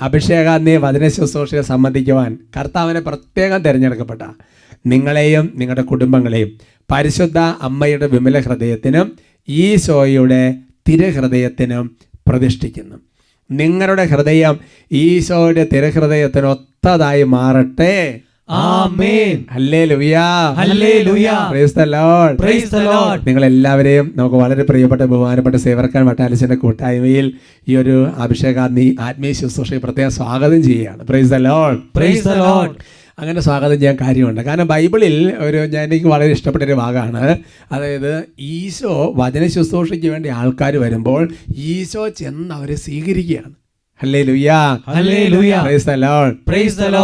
അഭിഷേകാന്തി വചന ശുശ്രൂഷയെ സംബന്ധിക്കുവാൻ കർത്താവിനെ പ്രത്യേകം തിരഞ്ഞെടുക്കപ്പെട്ട നിങ്ങളെയും നിങ്ങളുടെ കുടുംബങ്ങളെയും പരിശുദ്ധ അമ്മയുടെ വിമല ഹൃദയത്തിനും ഈശോയുടെ തിരഹൃദയത്തിനും പ്രതിഷ്ഠിക്കുന്നു. നിങ്ങളുടെ ഹൃദയം ഈശോയുടെ തിരഹൃദയത്തിനൊത്തതായി മാറട്ടെ. Praise the. നിങ്ങൾ എല്ലാവരെയും നമുക്ക് വളരെ പ്രിയപ്പെട്ട ബഹുമാനപ്പെട്ട സേവർക്കാൻ വട്ടാലിച്ചന്റെ കൂട്ടായ്മയിൽ ഈ ഒരു അഭിഷേകാഗ്നി ആത്മീയ ശുശ്രൂഷയെ പ്രത്യേകം സ്വാഗതം ചെയ്യുകയാണ്. Praise the the Lord. അങ്ങനെ സ്വാഗതം ചെയ്യാൻ കാര്യമുണ്ട്. കാരണം ബൈബിളിൽ ഒരു ഞാൻ എനിക്ക് വളരെ ഇഷ്ടപ്പെട്ട ഒരു ഭാഗമാണ് അതായത് ഈശോ വചന ശുശ്രൂഷയ്ക്ക് വേണ്ടി ആൾക്കാർ വരുമ്പോൾ ഈശോ ചെന്ന് അവരെ സ്വീകരിക്കുകയാണ്.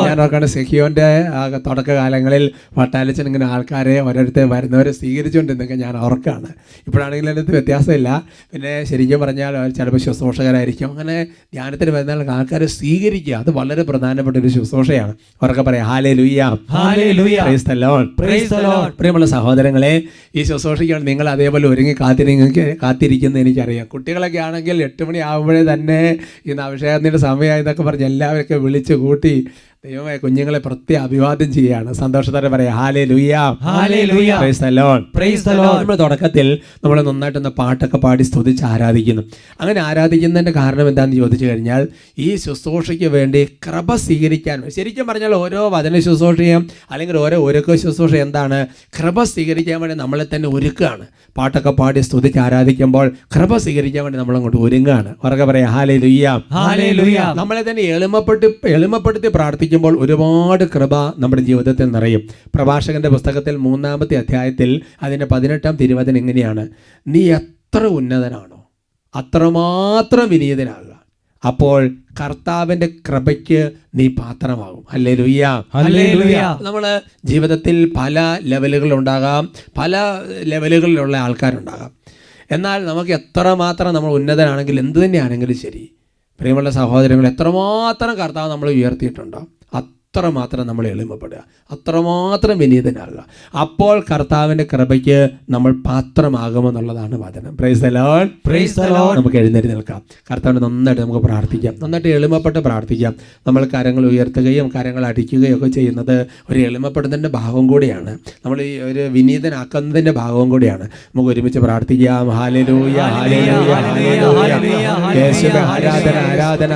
ഞാൻ ഓർക്കാണ് സെഹിയോന്റെ തുടക്കകാലങ്ങളിൽ വട്ടാലിച്ചൻ ഇങ്ങനെ ആൾക്കാരെ ഓരോരുത്തർ വരുന്നവരെ സ്വീകരിച്ചുകൊണ്ടിരുന്നൊക്കെ ഞാൻ ഓർക്കാണ്. ഇപ്പോഴാണെങ്കിൽ അതിനകത്ത് വ്യത്യാസമില്ല. പിന്നെ ശരിക്കും പറഞ്ഞാൽ അവർ ചിലപ്പോൾ ശുശ്രൂഷകരായിരിക്കും. അങ്ങനെ ധ്യാനത്തിന് വരുന്ന ആൾക്കാരെ സ്വീകരിക്കുക അത് വളരെ പ്രധാനപ്പെട്ട ഒരു ശുശ്രൂഷയാണ്. അവർക്ക് പറയാം ഹാലേ. പ്രിയമുള്ള സഹോദരങ്ങളെ ഈ ശുശ്രൂഷയ്ക്കാണ് നിങ്ങൾ അതേപോലെ ഒരുങ്ങി കാത്തിരിങ്ങി കാത്തിരിക്കുന്നത് എനിക്കറിയാം. കുട്ടികളൊക്കെ ആണെങ്കിൽ എട്ട് മണി ആകുമ്പോഴേ തന്നെ ഇന്ന് അഭിഷേകത്തിന്റെ സമയമായി എന്നൊക്കെ പറഞ്ഞ് എല്ലാവരൊക്കെ വിളിച്ച് കൂട്ടി ദൈവമേ കുഞ്ഞുങ്ങളെ പ്രത്യേക അഭിവാദ്യം ചെയ്യുകയാണ്. സന്തോഷത്തോടെ പറയാം hallelujah. Praise the Lord Lord. നമ്മൾ തുടക്കത്തിൽ നമ്മൾ നന്നായിട്ടൊന്ന് പാട്ടൊക്കെ പാടി സ്തുതിച്ച് ആരാധിക്കുന്നു. അങ്ങനെ ആരാധിക്കുന്നതിന്റെ കാരണം എന്താണെന്ന് ചോദിച്ചു കഴിഞ്ഞാൽ ഈ ശുശ്രൂഷയ്ക്ക് വേണ്ടി കൃപ സ്വീകരിക്കാൻ ശരിക്കും പറഞ്ഞാൽ ഓരോ വചന ശുശ്രൂഷയും അല്ലെങ്കിൽ ഓരോ ഒരുക്ക ശുശ്രൂഷ എന്താണ്? കൃപ സ്വീകരിക്കാൻ വേണ്ടി നമ്മളെ തന്നെ ഒരുക്കുകയാണ്. പാട്ടൊക്കെ പാടി സ്തുതിച്ച് ആരാധിക്കുമ്പോൾ കൃപ സ്വീകരിക്കാൻ വേണ്ടി നമ്മൾ അങ്ങോട്ട് ഒരുങ്ങുകയാണ്. ഉറക്കെ പറയാം ഹാലേ ലുയ്യ Hallelujah. നമ്മളെ തന്നെ എളിമപ്പെട്ട് എളിമപ്പെടുത്തി പ്രാർത്ഥിക്കുമ്പോൾ ഒരുപാട് കൃപ നമ്മുടെ ജീവിതത്തിൽ നിറയും. പ്രഭാഷകന്റെ പുസ്തകത്തിൽ മൂന്നാമത്തെ അധ്യായത്തിൽ അതിന്റെ പതിനെട്ടാം തിരുവചനം എങ്ങനെയാണ് നീ എത്ര ഉന്നതനാണോ അത്രമാത്രം വിനീതനാകുക. അപ്പോൾ കർത്താവിന്റെ കൃപയ്ക്ക് നീ പാത്രമാകും. അല്ലേ ലുയ്യ. നമ്മൾ ജീവിതത്തിൽ പല ലെവലുകളുണ്ടാകാം പല ലെവലുകളിലുള്ള ആൾക്കാരുണ്ടാകാം. എന്നാൽ നമുക്ക് എത്രമാത്രം നമ്മൾ ഉന്നതനാണെങ്കിൽ എന്ത് തന്നെയാണെങ്കിലും ശരി. പ്രിയമുള്ള സഹോദരങ്ങൾ എത്രമാത്രം കർത്താവ് നമ്മൾ ഉയർത്തിയിട്ടുണ്ടോ? അത്രമാത്രം നമ്മൾ എളിമപ്പെടുക അത്രമാത്രം വിനീതനാകുക അപ്പോൾ കർത്താവിന്റെ കൃപയ്ക്ക് നമ്മൾ പാത്രമാകുമെന്നുള്ളതാണ് വചനം പ്രൈസ് Praise the Lord. നമുക്ക് എഴുന്നേറ്റ് നിൽക്കാം കർത്താവിനെ നന്നായിട്ട് നമുക്ക് പ്രാർത്ഥിക്കാം നന്നായിട്ട് എളിമപ്പെട്ട് പ്രാർത്ഥിക്കാം നമ്മൾ കാര്യങ്ങൾ ഉയർത്തുകയും കാര്യങ്ങൾ അടിക്കുകയും ഒക്കെ ചെയ്യുന്നത് ഒരു എളിമപ്പെടുന്നതിന്റെ ഭാഗം കൂടിയാണ് നമ്മൾ ഈ ഒരു വിനീതനാക്കുന്നതിന്റെ ഭാഗവും കൂടിയാണ് നമുക്ക് ഒരുമിച്ച് പ്രാർത്ഥിക്കാം ഹാലലൂയ ആരാധന ആരാധന ആരാധന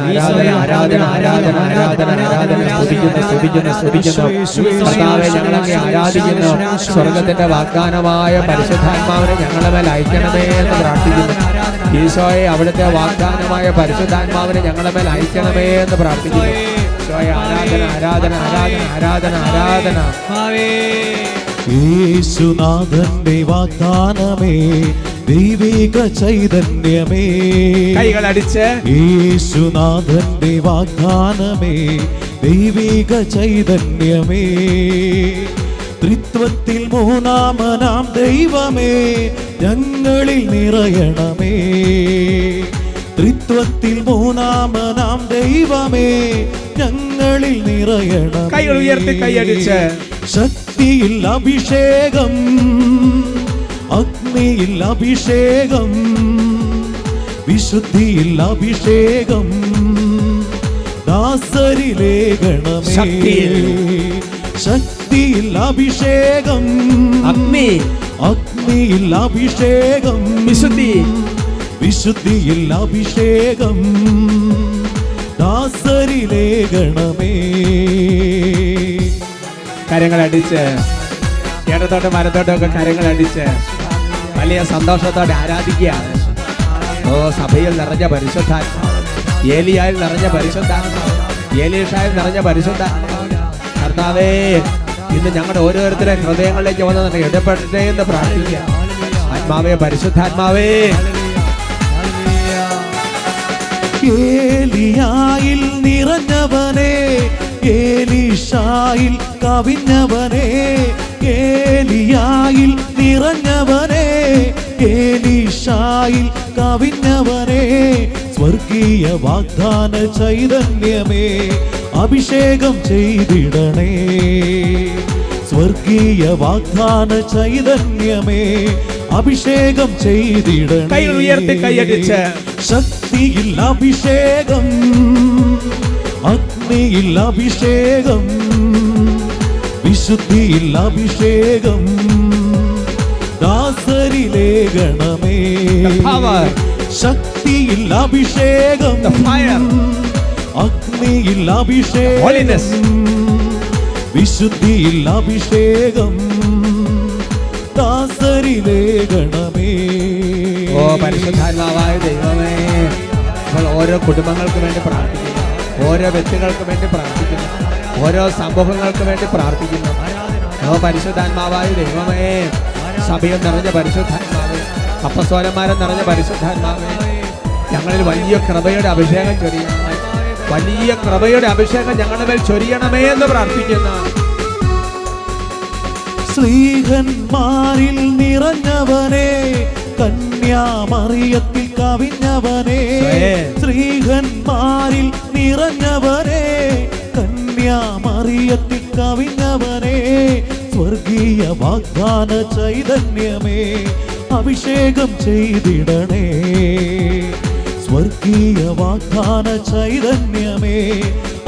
ആരാധന ആരാധന ആരാധന ആരാധന സ്തുതിക്കുന്നു സ്തുതിക്കുന്നു സ്തുതിക്കുന്നു കർത്താവെ ഞങ്ങളെ ആരാധിക്കുന്നു. സ്വർഗത്തിന്റെ വാഗ്ദാനമായ പരിശുദ്ധാത്മാവിനെ ഞങ്ങളെ മേൽ അയക്കണമേ എന്ന് പ്രാർത്ഥിക്കുന്നു. ഈശോയെ അവിടുത്തെ വാഗ്ദാനമായ പരിശുദ്ധാത്മാവിനെ ഞങ്ങളെ മേൽ അയക്കണമേ എന്ന് പ്രാർത്ഥിക്കുന്നു. ഈശോയെ ആരാധന ആരാധന ആരാധന ആരാധന. ആരാധന യേശുനാഥന്റെ വാഗ്ദാനമേ ദൈവിക ചൈതന്യമേ. കൈകൾ അടിച്ച് യേശുനാഥന്റെ വാഗ്ദാനമേ ദൈവിക ചൈതന്യമേ. ത്രിത്വത്തിൽ മൂന്നാമനാം ദൈവമേ ഞങ്ങളിൽ നിറയണമേ. ത്രിത്വത്തിൽ മൂന്നാമനാം ദൈവമേ ഞങ്ങളിൽ നിറയണം കൈകൾ ഉയർത്തി കൈയടിച്ച് ശക്തിയിൽ അഭിഷേകം അഗ്നിയിൽ അഭിഷേകം വിശുദ്ധിയിൽ അഭിഷേകം ദാസരിലേഖണമേ ശക്തിയിൽ. ശക്തിയിൽ അഭിഷേകം അഗ്നി. അഗ്നിയിൽ അഭിഷേകം വിശുദ്ധി. വിശുദ്ധിയിൽ അഭിഷേകം. ദാസരിലേഖണമേ കരങ്ങൾ അടിച്ച് ഇടത്തോട്ടും വലത്തോട്ടും ഒക്കെ കരങ്ങൾ അടിച്ച് വലിയ സന്തോഷത്തോടെ ആരാധിക്കുകയാണ്. ഓ സഭയിൽ നിറഞ്ഞ പരിശുദ്ധാത്മാവ്. ഏലിയായിൽ നിറഞ്ഞ പരിശുദ്ധ ഏലീഷായിൽ നിറഞ്ഞ പരിശുദ്ധ കർത്താവേ ഇന്ന് ഞങ്ങളുടെ ഓരോരുത്തരുടെ ഹൃദയങ്ങളിലേക്ക് വന്ന് ഇടപെടട്ടെ എന്ന് പ്രാർത്ഥിക്കുക. ആത്മാവേ പരിശുദ്ധാത്മാവേ. ഏലിയായിൽ നിറഞ്ഞവനെ ഏലിഷായിൽ കവിഞ്ഞവനെ ഏലിയായിൽ നിറഞ്ഞവനെ ഏലിഷായിൽ കവിഞ്ഞവനെ സ്വർഗീയ വാഗ്ദാന ചൈതന്യമേ അഭിഷേകം ചെയ്തിടണേ. സ്വർഗീയ വാഗ്ദാന ചൈതന്യമേ അഭിഷേകം ചെയ്തിട കൈ ഉയർത്തി കൈയടിച്ച്. ശക്തിയിൽ അഭിഷേകം അഗ്നിയിൽ അഭിഷേകം വിശുദ്ധിയിൽ അഭിഷേകം ദാസരിലേഖണമേ ശക്തിയിൽ അഭിഷേകം. അഗ്നിയിൽ അഭിഷേകം. വിശുദ്ധിയിൽ അഭിഷേകം ദാസരിലേഖണമേ ഓ പരിശുദ്ധാത്മാവായ ദൈവമേ. നമ്മൾ ഓരോ കുടുംബങ്ങൾക്ക് വേണ്ടി പ്രാർത്ഥിക്കുന്നു. ഓരോ വ്യക്തികൾക്ക് വേണ്ടി പ്രാർത്ഥിക്കുന്നു. ഓരോ സമൂഹങ്ങൾക്ക് വേണ്ടി പ്രാർത്ഥിക്കുന്നു. ഓ പരിശുദ്ധാത്മാവായ ദൈവമേ. സഭയിൽ നിറഞ്ഞ പരിശുദ്ധാത്മാവേ. അപ്പസ്വരന്മാരെ നിറഞ്ഞ പരിശുദ്ധാത്മാവേ. ഞങ്ങളിൽ വലിയ കൃപയുടെ അഭിഷേകം ചൊരിയണമേ. വലിയ കൃപയുടെ അഭിഷേകം ഞങ്ങളുടെ മേൽ ചൊരിയണമേ എന്ന് പ്രാർത്ഥിക്കുന്നു. ശ്രീഹന്മാരിൽ നിറഞ്ഞവനെ കന്യാമറിയത്തിൽ കവിഞ്ഞവനെ. ശ്രീഹന്മാരിൽ നിറഞ്ഞവനെ കന്യാമറിയത്തിൽ കവിഞ്ഞവനെ സ്വർഗീയ വാഗ്ദാന ചൈതന്യമേ അഭിഷേകം ചെയ്തിടണേ സ്വർഗീയ വാഗ്ദാന ചൈതന്യമേ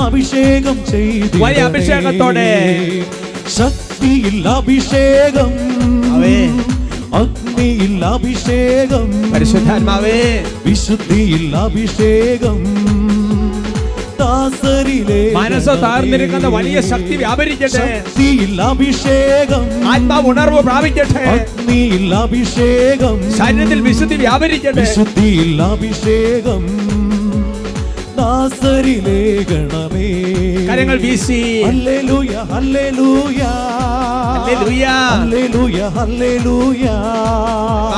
അഭിഷേകം ചെയ്തിടണേ അഭിഷേകത്തോടെ അഭിഷേകത്തോടെ. ശക്തിയിൽ അഭിഷേകം. അഗ്നിയിൽ അഭിഷേകം. പരിശുദ്ധാത്മാവേ. വിശുദ്ധിയിൽ അഭിഷേകം. ദാസരിലെ മനസ്സ് താർന്നിരിക്കുന്ന വലിയ ശക്തി വ്യാപരിക്കട്ടെ. അഭിഷേകം. ആത്മാവ് ഉണർവ് പ്രാപിക്കട്ടെ. അഗ്നിയിൽ അഭിഷേകം. ശരീരത്തിൽ വിശുദ്ധി വ്യാപരിക്കട്ടെ. വിശുദ്ധിയിൽ അഭിഷേകം. ദാസരിലേഖണമേ കരങ്ങൾ വീശി. Hallelujah hallelujah. அல்லேலூயா அல்லேலூயா அல்லேலூயா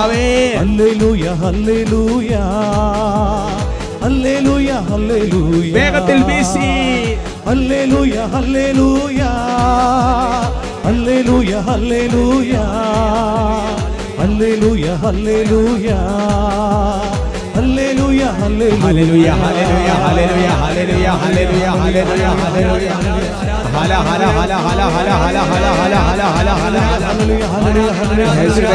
ஆவே அல்லேலூயா அல்லேலூயா அல்லேலூயா அல்லேலூயா வேகத்தில் வீசி alleluia alleluia alleluia alleluia alleluia alleluia hallelujah hallelujah hallelujah hallelujah hallelujah hallelujah hallelujah Hala ഹല ഹല ഹല ഹല ഹല ഹല ഹല ഹല ഹല ഹല ഹല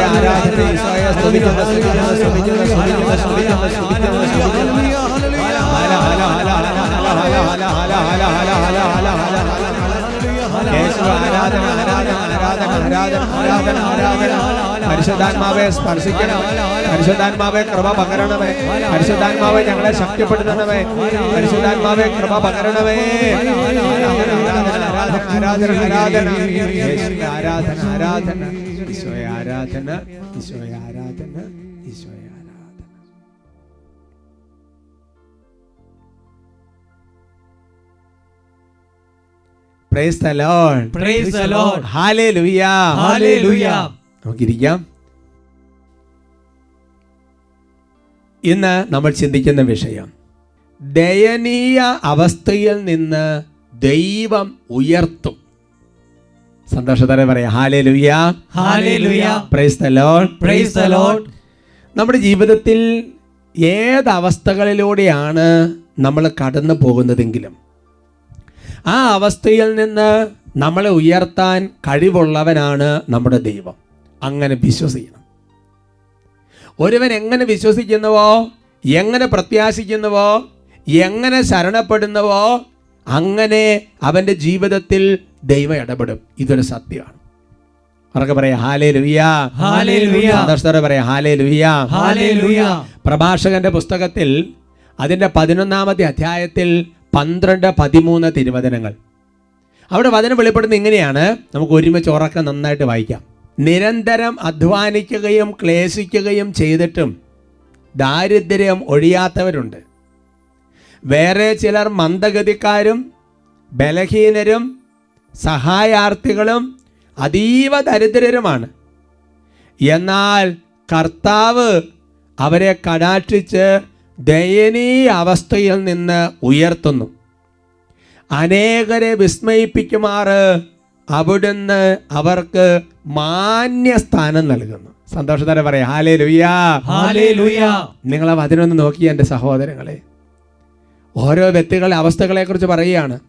ആരാധന ഈശോയെ സ്തുതിക്കുന്നു സ്തുതിക്കുന്നു സ്തുതിക്കുന്നു സ്തുതിക്കുന്നു സ്തുതിക്കുന്നു സ്തുതിക്കുന്നു സ്തുതിക്കുന്നു ഹല ഹല ഹല ഹല ഹല ഹല ഹല ഹല ഹല ഹല ഹല ഹല യേശുവേ ആരാധന ആരാധന ആരാധന ആരാധന ആരാധന ആരാധന പരിശുദ്ധാത്മാവെ സ്പർശിക്കണം പരിശുദ്ധാത്മാവെ കൃപ പകരണമേ പരിശുദ്ധാത്മാവെ ഞങ്ങളെ ശക്തിപ്പെടുത്തണമേ പരിശുദ്ധാത്മാവെ കൃപ പകരണമേ ആരാധന ആരാധന ആരാധന ആരാധന ആരാധന ഈശോയെ ആരാധന ഈശോയെ ആരാധന ഈശോയെ praise the Lord Praise the Lord. Hallelujah Hallelujah. നമുക്കിരിക്കാം ഇന്ന് നമ്മൾ ചിന്തിക്കുന്ന വിഷയം ദയനീയ അവസ്ഥയിൽ നിന്ന് ദൈവം ഉയർത്തും. സന്തോഷത്തോടെ പറയാം hallelujah hallelujah praise the Lord Praise the Lord. നമ്മുടെ ജീവിതത്തിൽ ഏത് അവസ്ഥകളിലൂടെയാണ് നമ്മൾ കടന്നു പോകുന്നതെങ്കിലും ആ അവസ്ഥയിൽ നിന്ന് നമ്മളെ ഉയർത്താൻ കഴിവുള്ളവനാണ് നമ്മുടെ ദൈവം. അങ്ങനെ വിശ്വസിക്കണം. ഒരുവൻ എങ്ങനെ വിശ്വസിക്കുന്നുവോ എങ്ങനെ പ്രത്യാശിക്കുന്നുവോ എങ്ങനെ ശരണപ്പെടുന്നുവോ അങ്ങനെ അവന്റെ ജീവിതത്തിൽ ദൈവം ഇടപെടും. ഇതൊരു സത്യമാണ്. അവർക്ക് പറയാം ഹാലേ. സന്തോഷത്തോടെ പറയാം ഹാലേ Hallelujah. പ്രഭാഷകന്റെ പുസ്തകത്തിൽ അതിന്റെ പതിനൊന്നാമത്തെ അധ്യായത്തിൽ പന്ത്രണ്ട് പതിമൂന്ന് തിരുവചനങ്ങൾ. അവിടെ വചനം വെളിപ്പെടുന്ന ഇങ്ങനെയാണ്. നമുക്ക് ഒരുമിച്ച് ഉറക്കം നന്നായിട്ട് വായിക്കാം. നിരന്തരം അധ്വാനിക്കുകയും ക്ലേശിക്കുകയും ചെയ്തിട്ടും ദാരിദ്ര്യം ഒഴിയാത്തവരുണ്ട്. വേറെ ചിലർ മന്ദഗതിക്കാരും ബലഹീനരും സഹായാർത്ഥികളും അതീവ ദരിദ്രരുമാണ്. എന്നാൽ കർത്താവ് അവരെ കടാക്ഷിച്ച് ദയനീയ അവസ്ഥയിൽ നിന്ന് ഉയർത്തുന്നു. അനേകരെ വിസ്മയിപ്പിക്കുമാറ് അവിടുന്ന് അവർക്ക് മാന്യ സ്ഥാനം നൽകുന്നു. സന്തോഷത്തോടെ പറയാം ഹാലേ ലുയാ ഹാലേ ലുയാ നിങ്ങൾ ആ വചനമൊന്ന് നോക്കി എന്റെ സഹോദരങ്ങളെ. ഓരോ വ്യക്തികളുടെ അവസ്ഥകളെക്കുറിച്ച് പറയുകയാണ്.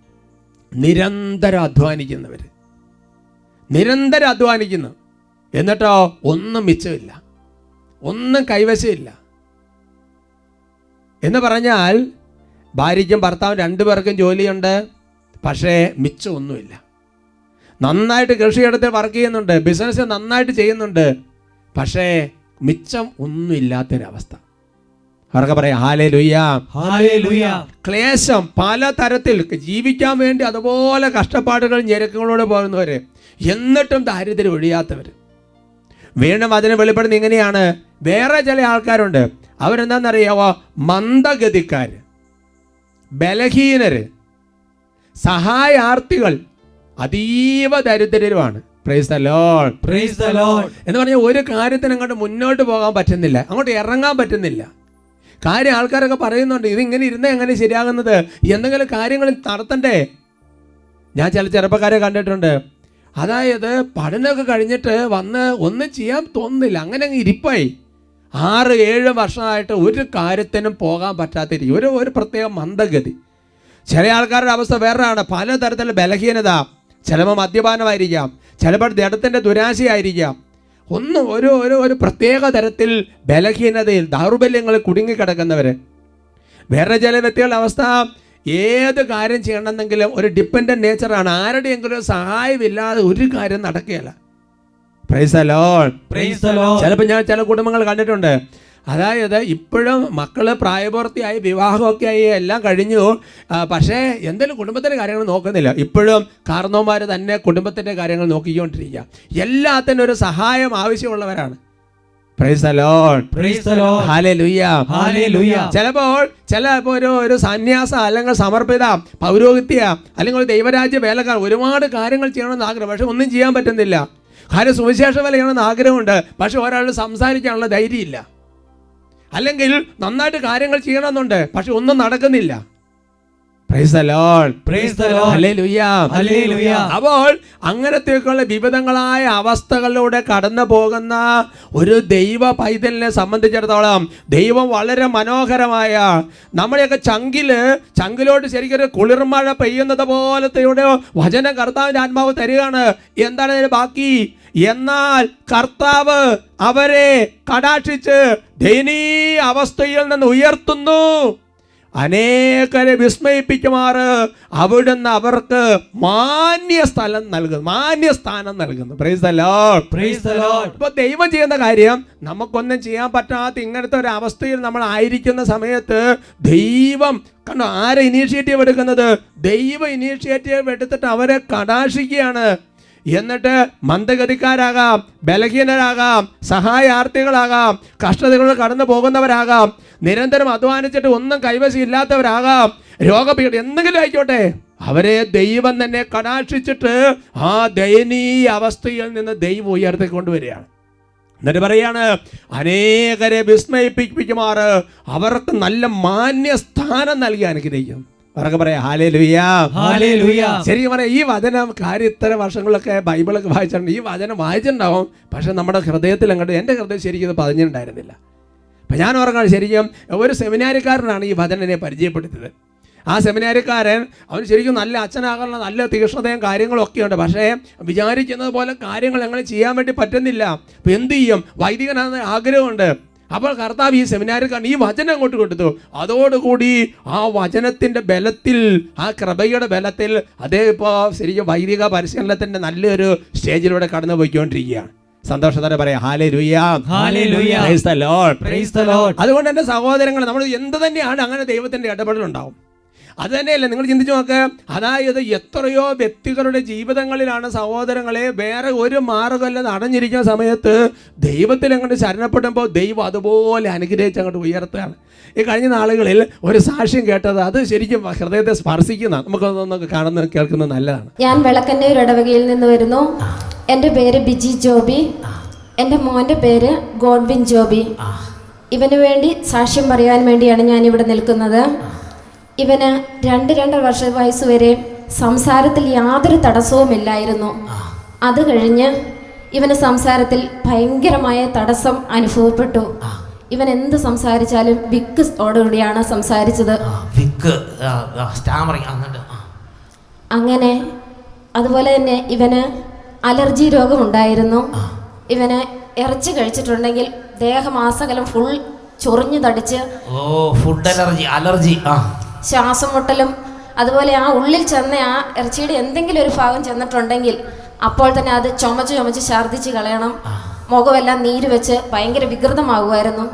നിരന്തരം അധ്വാനിക്കുന്നവർ നിരന്തരം അധ്വാനിക്കുന്നു. എന്നിട്ടോ ഒന്നും മിച്ചമില്ല. ഒന്നും കൈവശമില്ല. എന്ന് പറഞ്ഞാൽ ഭാര്യയ്ക്കും ഭർത്താവും രണ്ടു പേർക്കും ജോലിയുണ്ട്. പക്ഷേ മിച്ചമൊന്നുമില്ല നന്നായിട്ട് കൃഷിയിടത്തിൽ വർക്ക് ചെയ്യുന്നുണ്ട്. ബിസിനസ് നന്നായിട്ട് ചെയ്യുന്നുണ്ട്. പക്ഷേ മിച്ചം ഒന്നുമില്ലാത്തൊരവസ്ഥ. അവർക്ക് പറയാം ഹാലേ ലുയ്യാ ഹല്ലേലൂയ ക്ലേശം പല തരത്തിൽ ജീവിക്കാൻ വേണ്ടി അതുപോലെ കഷ്ടപ്പാടുകൾ ഞെരുക്കങ്ങളോട് പോകുന്നവർ എന്നിട്ടും ദാരിദ്ര്യം ഒഴിയാത്തവർ വീണ്ടും അതിന് വെളിപ്പെടുന്ന ഇങ്ങനെയാണ്. വേറെ ചില ആൾക്കാരുണ്ട്. അവരെന്താണെന്നറിയാവോ? മന്ദഗതിക്കാർ ബലഹീനര്. സഹായാർത്ഥികൾ. അതീവ ദരിദ്രരുമാണ്. പ്രൈസ് പ്രൈസ് എന്ന് പറഞ്ഞാൽ ഒരു കാര്യത്തിന് അങ്ങോട്ട് മുന്നോട്ട് പോകാൻ പറ്റുന്നില്ല. അങ്ങോട്ട് ഇറങ്ങാൻ പറ്റുന്നില്ല. കാര്യം ആൾക്കാരൊക്കെ പറയുന്നുണ്ട് ഇതിങ്ങനെ ഇരുന്നേ എങ്ങനെ ശരിയാകുന്നത്? എന്തെങ്കിലും കാര്യങ്ങൾ നടത്തണ്ടേ? ഞാൻ ചില ചെറുപ്പക്കാരെ കണ്ടിട്ടുണ്ട്. അതായത് പഠനമൊക്കെ കഴിഞ്ഞിട്ട് വന്ന് ഒന്നും ചെയ്യാൻ തോന്നുന്നില്ല. അങ്ങനെ അങ്ങ് ഇരിപ്പായി. ആറ് ഏഴ് വർഷമായിട്ട് ഒരു കാര്യത്തിനും പോകാൻ പറ്റാത്ത രീതി ഒരു ഒരു പ്രത്യേക മന്ദഗതി. ചില ആൾക്കാരുടെ അവസ്ഥ വേറെയാണ് പലതരത്തിലുള്ള ബലഹീനത. ചിലപ്പോൾ മദ്യപാനമായിരിക്കാം. ചിലപ്പോൾ ജഡത്തിന്റെ ദുരാശയായിരിക്കാം. ഒന്നും ഒരു ഒരു ഒരു പ്രത്യേക തരത്തിൽ ബലഹീനതയിൽ ദൗർബല്യങ്ങളിൽ കുടുങ്ങിക്കിടക്കുന്നവർ വേറെ ചില വ്യക്തികളുടെ അവസ്ഥ ഏത് കാര്യം ചെയ്യണമെന്നെങ്കിലും ഒരു ഡിപ്പെൻഡന്റ് നേച്ചറാണ് ആരുടെയെങ്കിലും സഹായമില്ലാതെ ഒരു കാര്യം നടക്കുകയില്ല. ചിലപ്പോൾ ഞാൻ ചില കുടുംബങ്ങൾ കണ്ടിട്ടുണ്ട്. അതായത് ഇപ്പോഴും മക്കൾ പ്രായപൂർത്തിയായി വിവാഹമൊക്കെ ആയി എല്ലാം കഴിഞ്ഞു. പക്ഷേ എന്തെങ്കിലും കുടുംബത്തിന്റെ കാര്യങ്ങൾ നോക്കുന്നില്ല. ഇപ്പോഴും കാർന്നോമാർ തന്നെ കുടുംബത്തിന്റെ കാര്യങ്ങൾ നോക്കിക്കൊണ്ടിരിക്കുക. എല്ലാത്തിനും ഒരു സഹായം ആവശ്യമുള്ളവരാണ്. ചിലപ്പോൾ ചില ഒരു ഒരു സന്യാസ അല്ലെങ്കിൽ സമർപ്പിത പൗരോഹിത്യ അല്ലെങ്കിൽ ദൈവരാജ്യ വേലക്കാർ ഒരുപാട് കാര്യങ്ങൾ ചെയ്യണമെന്ന് ആഗ്രഹം. പക്ഷെ ഒന്നും ചെയ്യാൻ പറ്റുന്നില്ല. കാര്യം സുവിശേഷ വേല ആഗ്രഹമുണ്ട്. പക്ഷെ ഒരാൾ സംസാരിക്കാനുള്ള ധൈര്യമില്ല. അല്ലെങ്കിൽ നന്നായിട്ട് കാര്യങ്ങൾ ചെയ്യണമെന്നുണ്ട് പക്ഷെ ഒന്നും നടക്കുന്നില്ല. അപ്പോൾ അങ്ങനത്തേക്കുള്ള വിവിധങ്ങളായ അവസ്ഥകളിലൂടെ കടന്നു പോകുന്ന ഒരു ദൈവ പൈതലിനെ സംബന്ധിച്ചിടത്തോളം ദൈവം വളരെ മനോഹരമായ നമ്മളെയൊക്കെ ചങ്കിൽ ചങ്കിലോട്ട് ശരിക്കൊരു കുളിർമഴ പെയ്യുന്നത് പോലത്തെ വചന വചനം കർത്താവിന്റെ ആത്മാവ് തരികയാണ്. എന്താണ് അതിന് ബാക്കി? എന്നാൽ കർത്താവ് അവരെ കടാക്ഷിച്ച് ദയനീയ അവസ്ഥയിൽ നിന്ന് ഉയർത്തുന്നു. അനേകരെ വിസ്മയിപ്പിക്കുമാറ് അവിടുന്ന് അവർക്ക് മാന്യ സ്ഥലം നൽകുന്നു. മാന്യ സ്ഥാനം നൽകുന്നു. പ്രൈസ് പ്രൈസ് ഇപ്പൊ ദൈവം ചെയ്യുന്ന കാര്യം നമുക്കൊന്നും ചെയ്യാൻ പറ്റാത്ത ഇങ്ങനത്തെ ഒരു അവസ്ഥയിൽ നമ്മൾ ആയിരിക്കുന്ന സമയത്ത് ദൈവം കണ്ടോ ആരെ ഇനീഷ്യേറ്റീവ് എടുക്കുന്നത്? ദൈവം ഇനീഷ്യേറ്റീവ് എടുത്തിട്ട് അവരെ കടാക്ഷിക്കുകയാണ്. എന്നിട്ട് മന്ദഗതിക്കാരാകാം ബലഹീനരാകാം സഹായാർത്ഥികളാകാം കഷ്ടതകൾ കടന്നു പോകുന്നവരാകാം നിരന്തരം അധ്വാനിച്ചിട്ട് ഒന്നും കൈവശം ഇല്ലാത്തവരാകാം രോഗപീഠ എന്തെങ്കിലും ആയിക്കോട്ടെ. അവരെ ദൈവം തന്നെ കടാക്ഷിച്ചിട്ട് ആ ദയനീയ അവസ്ഥയിൽ നിന്ന് ദൈവം ഉയർത്തിക്കൊണ്ടുവരികയാണ്. എന്നിട്ട് പറയാണ് അനേകരെ വിസ്മയിപ്പിക്കുമാറ് അവർക്ക് നല്ല മാന്യസ്ഥാനം നൽകി അനുഗ്രഹിക്കും. അവർക്ക് പറയാം ഹാലേ ഹല്ലേലൂയ ശരിക്കും പറയാം ഈ വചനം കാര്യം ഇത്ര വർഷങ്ങളൊക്കെ ബൈബിളൊക്കെ വായിച്ചിട്ടുണ്ട് ഈ വചനം വായിച്ചിട്ടുണ്ടാവും പക്ഷെ നമ്മുടെ ഹൃദയത്തിൽ അങ്ങോട്ട് എന്റെ ഹൃദയം ശരിക്കും ഇത് പതിഞ്ഞിട്ടുണ്ടായിരുന്നില്ല. അപ്പം ഞാൻ ഓർക്കാണ് ശരിക്കും ഒരു സെമിനാരിക്കാരനാണ് ഈ വചനനെ പരിചയപ്പെടുത്തിയത്. ആ സെമിനാരിക്കാരൻ അവൻ ശരിക്കും നല്ല അച്ഛനാകാനുള്ള നല്ല തീക്ഷ്ണതയും കാര്യങ്ങളും ഒക്കെയുണ്ട് പക്ഷേ വിചാരിക്കുന്നത് പോലെ കാര്യങ്ങൾ എങ്ങനെ ചെയ്യാൻ വേണ്ടി പറ്റുന്നില്ല. അപ്പം എന്ത് ചെയ്യും? വൈദികനാണെന്ന് ആഗ്രഹമുണ്ട്. അപ്പോൾ കർത്താവ് ഈ സെമിനാറിൽ ഈ വചനം അങ്ങോട്ട് കൊടുത്തു. അതോടുകൂടി ആ വചനത്തിന്റെ ബലത്തിൽ ആ കൃപയുടെ ബലത്തിൽ അതേ ഇപ്പോൾ ശരിക്കും വൈദിക പരിശീലനത്തിന്റെ നല്ലൊരു സ്റ്റേജിലൂടെ കടന്നു പോയിക്കൊണ്ടിരിക്കുകയാണ്. സന്തോഷത്തോടെ പറയാം അതുകൊണ്ട് എന്റെ സഹോദരങ്ങൾ നമ്മൾ എന്ത് തന്നെയാണ് അങ്ങനെ ദൈവത്തിന്റെ ഇടപെടലുണ്ടാവും? അത് തന്നെയല്ലേ നിങ്ങൾ ചിന്തിച്ചു നോക്ക്. അതായത് എത്രയോ വ്യക്തികളുടെ ജീവിതങ്ങളിലാണ് സഹോദരങ്ങളെ വേറെ ഒരു മാർഗമല്ല നടഞ്ഞിരിക്കുന്ന സമയത്ത് ദൈവത്തിൽ അങ്ങോട്ട് ശരണപ്പെടുമ്പോൾ ദൈവം അതുപോലെ അനുഗ്രഹിച്ച് അങ്ങോട്ട് ഉയർത്തുകയാണ്. ഈ കഴിഞ്ഞ നാളുകളിൽ ഒരു സാക്ഷ്യം കേട്ടത് അത് ശരിക്കും ഹൃദയത്തെ സ്പർശിക്കുന്ന നമുക്ക് കാണുന്ന കേൾക്കുന്നത് നല്ലതാണ്. ഞാൻ വിളക്കന്നൂർ ഇടവകയിൽ നിന്ന് വരുന്നു. എന്റെ പേര് ബിജി ജോബി. എന്റെ മോന്റെ പേര് ഗോഡ്വിൻ ജോബി. ഇവന് വേണ്ടി സാക്ഷ്യം പറയാൻ വേണ്ടിയാണ് ഞാൻ ഇവിടെ നിൽക്കുന്നത് ഇവന് രണ്ട് രണ്ടര വർഷ വയസ്സ് വരെ സംസാരത്തിൽ യാതൊരു തടസ്സവുമില്ലായിരുന്നു. അത് കഴിഞ്ഞ് ഇവന് സംസാരത്തിൽ ഭയങ്കരമായ തടസ്സം അനുഭവപ്പെട്ടു. ഇവൻ എന്ത് സംസാരിച്ചാലും വിക്ക് ഓടുകൂടിയാണ് സംസാരിച്ചത്. വിക്ക് അങ്ങനെ അതുപോലെ തന്നെ ഇവന് അലർജി രോഗമുണ്ടായിരുന്നു. ഇവന് ഇറച്ചി കഴിച്ചിട്ടുണ്ടെങ്കിൽ ദേഹമാസകലം ഫുൾ ചൊറിഞ്ഞു തടിച്ച് ഓ ഫുഡ് അലർജി അലർജി ആ. ശ്വാസം മുട്ടലും അതുപോലെ ആ ഉള്ളിൽ ചെന്ന ആ ഇറച്ചിയുടെ എന്തെങ്കിലും ഒരു ഭാഗം ചെന്നിട്ടുണ്ടെങ്കിൽ അപ്പോൾ തന്നെ അത് ചുമച്ച് ചുമച്ച് ഛർദ്ദിച്ച് കളയണം. മുഖമെല്ലാം നീര് വെച്ച് ഭയങ്കര വികൃതമാകുമായിരുന്നു.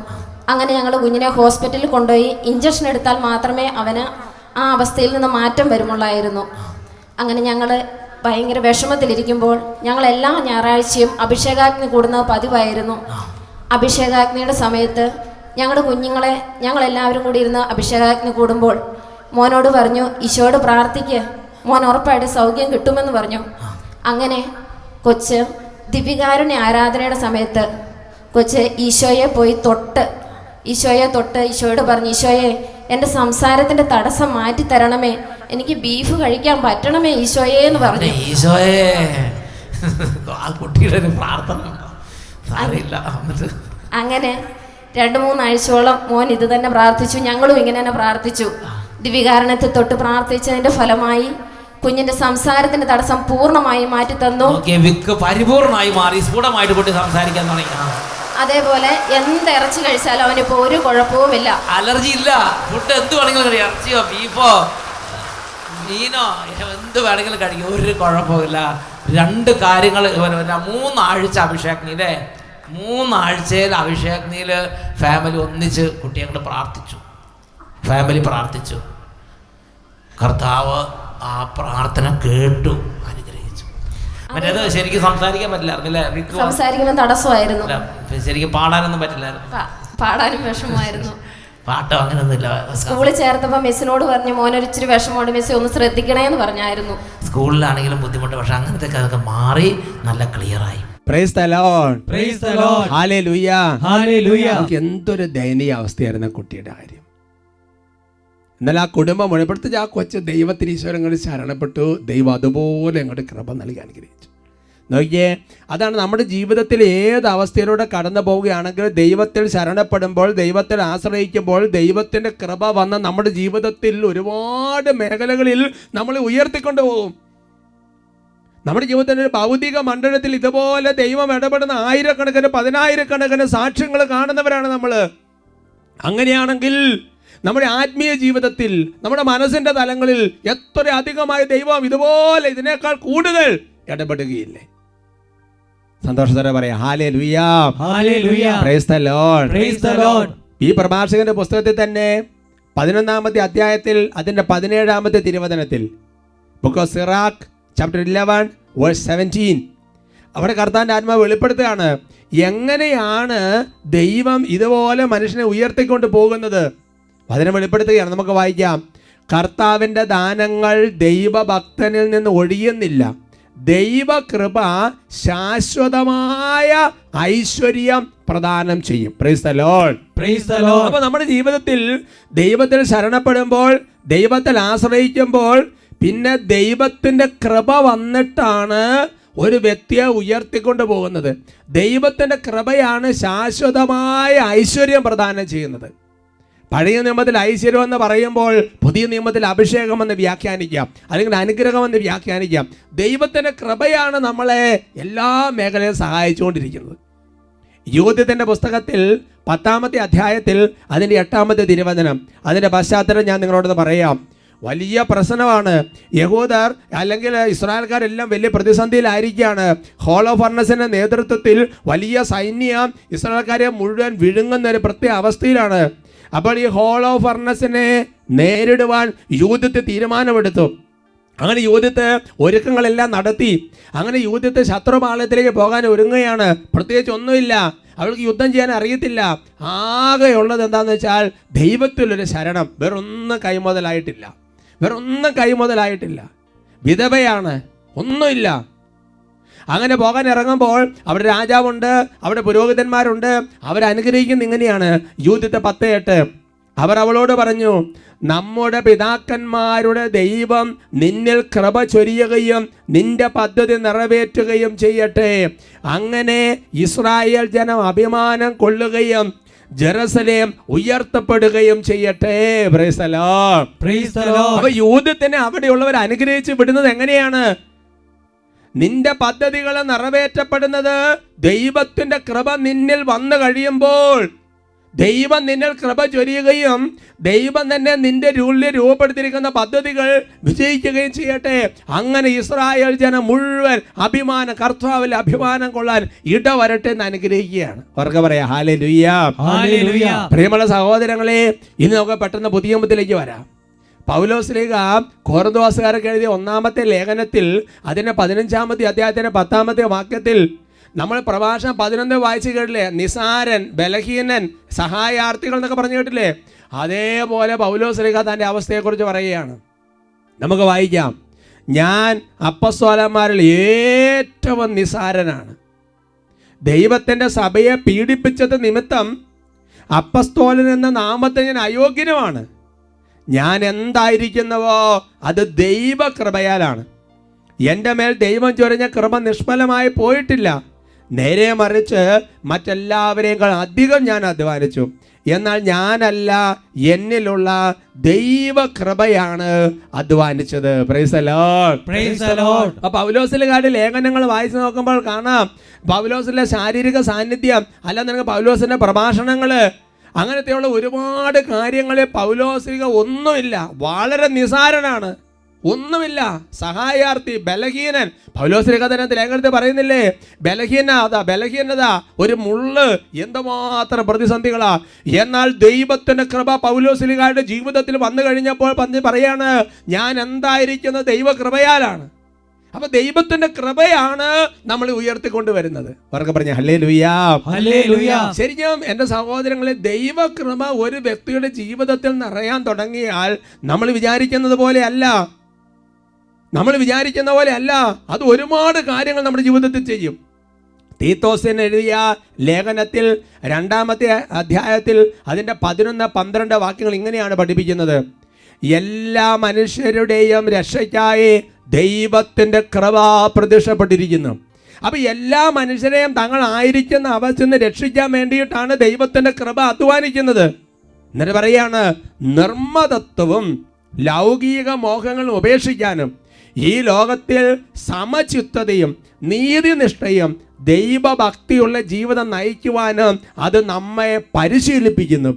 അങ്ങനെ ഞങ്ങൾ കുഞ്ഞിനെ ഹോസ്പിറ്റലിൽ കൊണ്ടുപോയി ഇഞ്ചക്ഷൻ എടുത്താൽ മാത്രമേ അവന് ആ അവസ്ഥയിൽ നിന്ന് മാറ്റം വരുമുള്ളായിരുന്നു. അങ്ങനെ ഞങ്ങൾ ഭയങ്കര വിഷമത്തിലിരിക്കുമ്പോൾ ഞങ്ങൾ എല്ലാ ഞായറാഴ്ചയും അഭിഷേകാഗ്നി കൂടുന്നത് പതിവായിരുന്നു. അഭിഷേകാഗ്നിയുടെ സമയത്ത് ഞങ്ങളുടെ കുഞ്ഞുങ്ങളെ ഞങ്ങളെല്ലാവരും കൂടി ഇരുന്ന് അഭിഷേകാഗ്നി കൂടുമ്പോൾ മോനോട് പറഞ്ഞു ഈശോയോട് പ്രാർത്ഥിക്ക്. മോൻ ഉറപ്പായിട്ട് സൗഖ്യം കിട്ടുമെന്ന് പറഞ്ഞു. അങ്ങനെ കൊച്ച് ദിവ്യകാരുണ്യ ആരാധനയുടെ സമയത്ത് കൊച്ച് ഈശോയെ പോയി തൊട്ട് ഈശോയെ തൊട്ട് ഈശോയോട് പറഞ്ഞു ഈശോയെ എന്റെ സംസാരത്തിന്റെ തടസ്സം മാറ്റി തരണമേ. എനിക്ക് ബീഫ് കഴിക്കാൻ പറ്റണമേ ഈശോയെ എന്ന് പറഞ്ഞു. ഈശോയെ. ആ കുട്ടിയുടെ ഒരു പ്രാർത്ഥന അങ്ങനെ രണ്ട് മൂന്നാഴ്ചയോളം മോൻ ഇത് തന്നെ പ്രാർത്ഥിച്ചു ഞങ്ങളും ഇങ്ങനെ തന്നെ പ്രാർത്ഥിച്ചു. ദിവികാരണത്തെ തൊട്ട് പ്രാർത്ഥിച്ചതിന്റെ ഫലമായി കുഞ്ഞിന്റെ സംസാരത്തിന്റെ തടസ്സം പൂർണമായി മാറ്റി തന്നു. വിക്ക് പരിപൂർണമായി മാറി സ്ഫുടമായിട്ട് സംസാരിക്കാൻ തുടങ്ങി. അതേപോലെ എന്ത് ഇറച്ചി കഴിച്ചാലും അവന് ഇപ്പൊ ഒരു കുഴപ്പവും ഇല്ല. അലർജി ഇല്ല. ഫുഡ് എന്ത് വേണമെങ്കിലും ഇറച്ചിയോ ബീഫോ മീനോ എന്ത് വേണമെങ്കിലും കഴിക്കും. ഒരു കുഴപ്പമില്ല രണ്ട് കാര്യങ്ങൾ മൂന്നാഴ്ച അഭിഷേകനിലെ മൂന്നാഴ്ചയിൽ അഭിഷേകനിയിൽ ഫാമിലി ഒന്നിച്ച് കുട്ടിയെ അങ്ങോട്ട് പ്രാർത്ഥിച്ചു. ഫാമിലി പ്രാർത്ഥിച്ചു. കർത്താവ് ആ പ്രാർത്ഥന കേട്ടു അനുഗ്രഹിച്ചു. മറ്റേത് ശരിക്കും സംസാരിക്കാൻ പറ്റില്ലായിരുന്നു സംസാരിക്കുമ്പോൾ തടസ്സമായിരുന്നു. ശരിക്കും പാടാനൊന്നും പറ്റില്ലായിരുന്നു. പാടാനും വിഷമമായിരുന്നു. പാട്ടോ അങ്ങനെയൊന്നുമില്ല സ്കൂളിൽ ചേർത്തപ്പോൾ മിസ്സിനോട് പറഞ്ഞു മോനൊരിച്ചിരി വിഷമമുണ്ട് മിസ്സി ഒന്ന് ശ്രദ്ധിക്കണേ എന്ന് പറഞ്ഞായിരുന്നു. സ്കൂളിലാണെങ്കിലും ബുദ്ധിമുട്ട് പക്ഷെ അങ്ങനത്തെ അതൊക്കെ മാറി നല്ല ക്ലിയറായി പ്രൈസ് പ്രൈസ്. നമുക്ക് എന്തൊരു ദയനീയ അവസ്ഥയായിരുന്നു ആ കുട്ടിയുടെ കാര്യം. എന്നാൽ ആ കുടുംബം മുഴപ്പെടുത്തി ആ കൊച്ച് ദൈവത്തിന് ഈശ്വരങ്ങളിൽ ശരണപ്പെട്ടു. ദൈവം അതുപോലെ അങ്ങോട്ട് കൃപ നൽകി അനുഗ്രഹിച്ചു. നോക്കിയേ അതാണ് നമ്മുടെ ജീവിതത്തിൽ ഏത് അവസ്ഥയിലൂടെ കടന്നു പോവുകയാണെങ്കിൽ ദൈവത്തിൽ ശരണപ്പെടുമ്പോൾ ദൈവത്തിൽ ആശ്രയിക്കുമ്പോൾ ദൈവത്തിന്റെ കൃപ വന്ന നമ്മുടെ ജീവിതത്തിൽ ഒരുപാട് മേഖലകളിൽ നമ്മൾ ഉയർത്തിക്കൊണ്ടു പോകും നമ്മുടെ ജീവിതത്തിന്റെ ഒരു ഭൗതിക മണ്ഡലത്തിൽ ഇതുപോലെ ദൈവം ഇടപെടുന്ന ആയിരക്കണക്കിന് പതിനായിരക്കണക്കിന് സാക്ഷ്യങ്ങൾ കാണുന്നവരാണ് നമ്മൾ. അങ്ങനെയാണെങ്കിൽ നമ്മുടെ ആത്മീയ ജീവിതത്തിൽ നമ്മുടെ മനസ്സിന്റെ തലങ്ങളിൽ എത്ര അധികമായ ദൈവം ഇതുപോലെ ഇതിനേക്കാൾ കൂടുതൽ ഇടപെടുകയില്ലേ? സന്തോഷത്തോടെ പറയാം hallelujah praise the Lord praise Lord ഈ പ്രഭാഷകന്റെ പുസ്തകത്തിൽ തന്നെ പതിനൊന്നാമത്തെ അധ്യായത്തിൽ അതിന്റെ പതിനേഴാമത്തെ തിരുവചനത്തിൽ book of Sirach chapter eleven verse seventeen അവിടെ കർത്താന്റെ ആത്മാവ് വെളിപ്പെടുത്തുകയാണ്. എങ്ങനെയാണ് ദൈവം ഇതുപോലെ മനുഷ്യനെ ഉയർത്തിക്കൊണ്ട് പോകുന്നത്? അതിനെ വെളിപ്പെടുത്തുകയാണ്. നമുക്ക് വായിക്കാം. കർത്താവിന്റെ ദാനങ്ങൾ ദൈവഭക്തനിൽ നിന്ന് ഒഴിയുന്നില്ല. ദൈവകൃപ ശാശ്വതമായ ഐശ്വര്യം പ്രദാനം ചെയ്യും. അപ്പൊ നമ്മുടെ ജീവിതത്തിൽ ദൈവത്തിൽ ശരണപ്പെടുമ്പോൾ ദൈവത്തിൽ ആശ്രയിക്കുമ്പോൾ പിന്നെ ദൈവത്തിന്റെ കൃപ വന്നിട്ടാണ് ഒരു വ്യക്തിയെ ഉയർത്തിക്കൊണ്ട് പോകുന്നത്. ദൈവത്തിന്റെ കൃപയാണ് ശാശ്വതമായ ഐശ്വര്യം പ്രദാനം ചെയ്യുന്നത്. പഴയ നിയമത്തിൽ ഐശ്വര്യം എന്ന് പറയുമ്പോൾ പുതിയ നിയമത്തിൽ അഭിഷേകം എന്ന് വ്യാഖ്യാനിക്കാം അല്ലെങ്കിൽ അനുഗ്രഹം എന്ന് വ്യാഖ്യാനിക്കാം. ദൈവത്തിന്റെ കൃപയാണ് നമ്മളെ എല്ലാ മേഖലയും സഹായിച്ചുകൊണ്ടിരിക്കുന്നത്. യൂഥത്തിന്റെ പുസ്തകത്തിൽ പത്താമത്തെ അധ്യായത്തിൽ അതിന്റെ എട്ടാമത്തെ തിരുവചനം അതിന്റെ പശ്ചാത്തലം ഞാൻ നിങ്ങളോടൊന്ന് പറയാം. വലിയ പ്രശ്നമാണ്. യഹൂദർ അല്ലെങ്കിൽ ഇസ്രായേൽക്കാരെല്ലാം വലിയ പ്രതിസന്ധിയിലായിരിക്കുകയാണ്. ഹോളോ ഫർണസിന്റെ നേതൃത്വത്തിൽ വലിയ സൈന്യം ഇസ്രായേൽക്കാരെ മുഴുവൻ വിഴുങ്ങുന്ന ഒരു പ്രത്യേക അവസ്ഥയിലാണ്. അപ്പോൾ ഈ ഹോളോ ഫർണസിനെ നേരിടുവാൻ യൂതത്തെ തീരുമാനമെടുത്തു. അങ്ങനെ യൂതത്തെ ഒരുക്കങ്ങളെല്ലാം നടത്തി. അങ്ങനെ യൂതത്തെ ശത്രുപാളയത്തിലേക്ക് പോകാൻ ഒരുങ്ങുകയാണ്. പ്രത്യേകിച്ച് ഒന്നുമില്ല. അവൾക്ക് യുദ്ധം ചെയ്യാൻ അറിയത്തില്ല. ആകെ ഉള്ളത് എന്താണെന്ന് വെച്ചാൽ ദൈവത്തിലൊരു ശരണം. വേറൊന്നും കൈമുതലായിട്ടില്ല. വേറൊന്നും കൈമുതലായിട്ടില്ല. വിധവയാണ് ഒന്നുമില്ല. അങ്ങനെ പോകാൻ ഇറങ്ങുമ്പോൾ അവിടെ രാജാവുണ്ട് അവിടെ പുരോഹിതന്മാരുണ്ട് അവരനുഗ്രഹിക്കുന്ന ഇങ്ങനെയാണ്. യൂത്തിത്തെ പത്ത് എട്ട്. അവർ അവളോട് പറഞ്ഞു നമ്മുടെ പിതാക്കന്മാരുടെ ദൈവം നിന്നിൽ കൃപ ചൊരിയുകയും നിന്റെ പദ്ധതി നിറവേറ്റുകയും ചെയ്യട്ടെ. അങ്ങനെ ഇസ്രായേൽ ജനം അഭിമാനം കൊള്ളുകയും ജെറുസലേം ഉയർത്തപ്പെടുകയും ചെയ്യട്ടെ. അപ്പൊ യൂതത്തിനെ അവിടെയുള്ളവർ അനുഗ്രഹിച്ച് വിടുന്നത് എങ്ങനെയാണ്? നിന്റെ പദ്ധതികൾ നിറവേറ്റപ്പെടുന്നത് ദൈവത്തിന്റെ കൃപ നിന്നിൽ വന്നു കഴിയുമ്പോൾ ദൈവം നിന്നിൽ കൃപ ചൊരിയുകയും ദൈവം തന്നെ നിന്റെ ഉള്ളിൽ രൂപപ്പെടുത്തിയിരിക്കുന്ന പദ്ധതികൾ വിജയിക്കുകയും ചെയ്യട്ടെ. അങ്ങനെ ഇസ്രായേൽ ജനം മുഴുവൻ അഭിമാനം കർത്താവിൽ അഭിമാനം കൊള്ളാൻ ഇടവരട്ടെ എന്ന് അനുഗ്രഹിക്കുകയാണ്. അവർക്ക് പറയാം ഹാലേ ലുയ്യ പ്രിയമുള്ള സഹോദരങ്ങളെ ഇന്ന് നമുക്ക് പെട്ടെന്ന് പുതിയ മുത്തിലേക്ക് വരാം. പൗലോസ്ലീഗ കോറന്തോസുകാരൊക്കെ എഴുതിയ ഒന്നാമത്തെ ലേഖനത്തിൽ അതിന്റെ പതിനഞ്ചാമത്തെ അദ്ദേഹത്തിന്റെ പത്താമത്തെ വാക്യത്തിൽ നമ്മൾ പ്രഭാഷണം പതിനൊന്ന് വായിച്ച് കേട്ടില്ലേ? നിസാരൻ ബലഹീനൻ സഹായാർത്ഥികൾ എന്നൊക്കെ പറഞ്ഞു കേട്ടില്ലേ? അതേപോലെ പൗലോസ്ലീഗ തന്റെ അവസ്ഥയെക്കുറിച്ച് പറയുകയാണ്. നമുക്ക് വായിക്കാം. ഞാൻ അപ്പസ്വലന്മാരിൽ ഏറ്റവും നിസാരനാണ്. ദൈവത്തിന്റെ സഭയെ പീഡിപ്പിച്ചത് നിമിത്തം അപ്പസ്തോലൻ എന്ന നാമത്തെ ഞാൻ അയോഗ്യനുമാണ്. ഞാൻ എന്തായിരിക്കുന്നവോ അത് ദൈവകൃപയാലാണ്. എന്റെ മേൽ ദൈവം ചൊരിഞ്ഞ കൃപ നിഷ്ഫലമായി പോയിട്ടില്ല. നേരെ മറിച്ച് മറ്റെല്ലാവരെയും അധികം ഞാൻ അധ്വാനിച്ചു. എന്നാൽ ഞാനല്ല എന്നിലുള്ള ദൈവകൃപയാണ് അധ്വാനിച്ചത്. പൗലോസിലുകാരുടെ ലേഖനങ്ങൾ വായിച്ചു നോക്കുമ്പോൾ കാണാം. പൗലോസിലെ ശാരീരിക സാന്നിധ്യം അല്ല നിനക്ക് പൗലോസിന്റെ പ്രഭാഷണങ്ങൾ അങ്ങനത്തെയുള്ള ഒരുപാട് കാര്യങ്ങളിൽ പൗലോസിക ഒന്നുമില്ല. വളരെ നിസാരനാണ്. ഒന്നുമില്ല. സഹായാർത്ഥി ബലഹീനൻ. പൗലോസിക കഥനത്തിൽ ലേഖനത്തിൽ പറയുന്നില്ലേ ബലഹീനത ബലഹീനത ഒരു മുള്ള് എന്തുമാത്രം പ്രതിസന്ധികളാ. എന്നാൽ ദൈവത്തിന്റെ കൃപ പൗലോസിലികാരുടെ ജീവിതത്തിൽ വന്നു കഴിഞ്ഞപ്പോൾ പറഞ്ഞ് പറയാണ് ഞാൻ എന്തായിരിക്കുന്നത് ദൈവകൃപയാലാണ്. അപ്പൊ ദൈവത്തിന്റെ കൃപയാണ് നമ്മൾ ഉയർത്തിക്കൊണ്ടുവരുന്നത് അവർക്ക് പറഞ്ഞ ഹലേ ലുയാ. ശരിക്കും എന്റെ സഹോദരങ്ങളെ ദൈവകൃപ ഒരു വ്യക്തിയുടെ ജീവിതത്തിൽ നിറയാൻ തുടങ്ങിയാൽ നമ്മൾ വിചാരിക്കുന്നത് പോലെയല്ല നമ്മൾ വിചാരിക്കുന്ന പോലെ അല്ല അത് ഒരുപാട് കാര്യങ്ങൾ നമ്മുടെ ജീവിതത്തിൽ ചെയ്യും. തീത്തോസിന് എഴുതിയ ലേഖനത്തിൽ രണ്ടാമത്തെ അധ്യായത്തിൽ അതിന്റെ പതിനൊന്ന് പന്ത്രണ്ട് വാക്യങ്ങൾ ഇങ്ങനെയാണ് പഠിപ്പിക്കുന്നത്. എല്ലാ മനുഷ്യരുടെയും രക്ഷയ്ക്കായി ദൈവത്തിന്റെ കൃപ പ്രത്യക്ഷപ്പെട്ടിരിക്കുന്നു. അപ്പോൾ എല്ലാ മനുഷ്യരെയും തങ്ങളായിരിക്കുന്ന അവസ്ഥ നിന്ന് രക്ഷിക്കാൻ വേണ്ടിയിട്ടാണ് ദൈവത്തിന്റെ കൃപ അധ്വാനിക്കുന്നത്. എന്നിട്ട് പറയാണ് നിർമ്മതത്വവും ലൗകിക മോഹങ്ങളും ഉപേക്ഷിക്കാനും. ഈ ലോകത്തിൽ സമചിത്തതയും നീതിനിഷ്ഠയും ദൈവഭക്തിയുള്ള ജീവിതം നയിക്കുവാനും അത് നമ്മെ പരിശീലിപ്പിക്കുന്നു.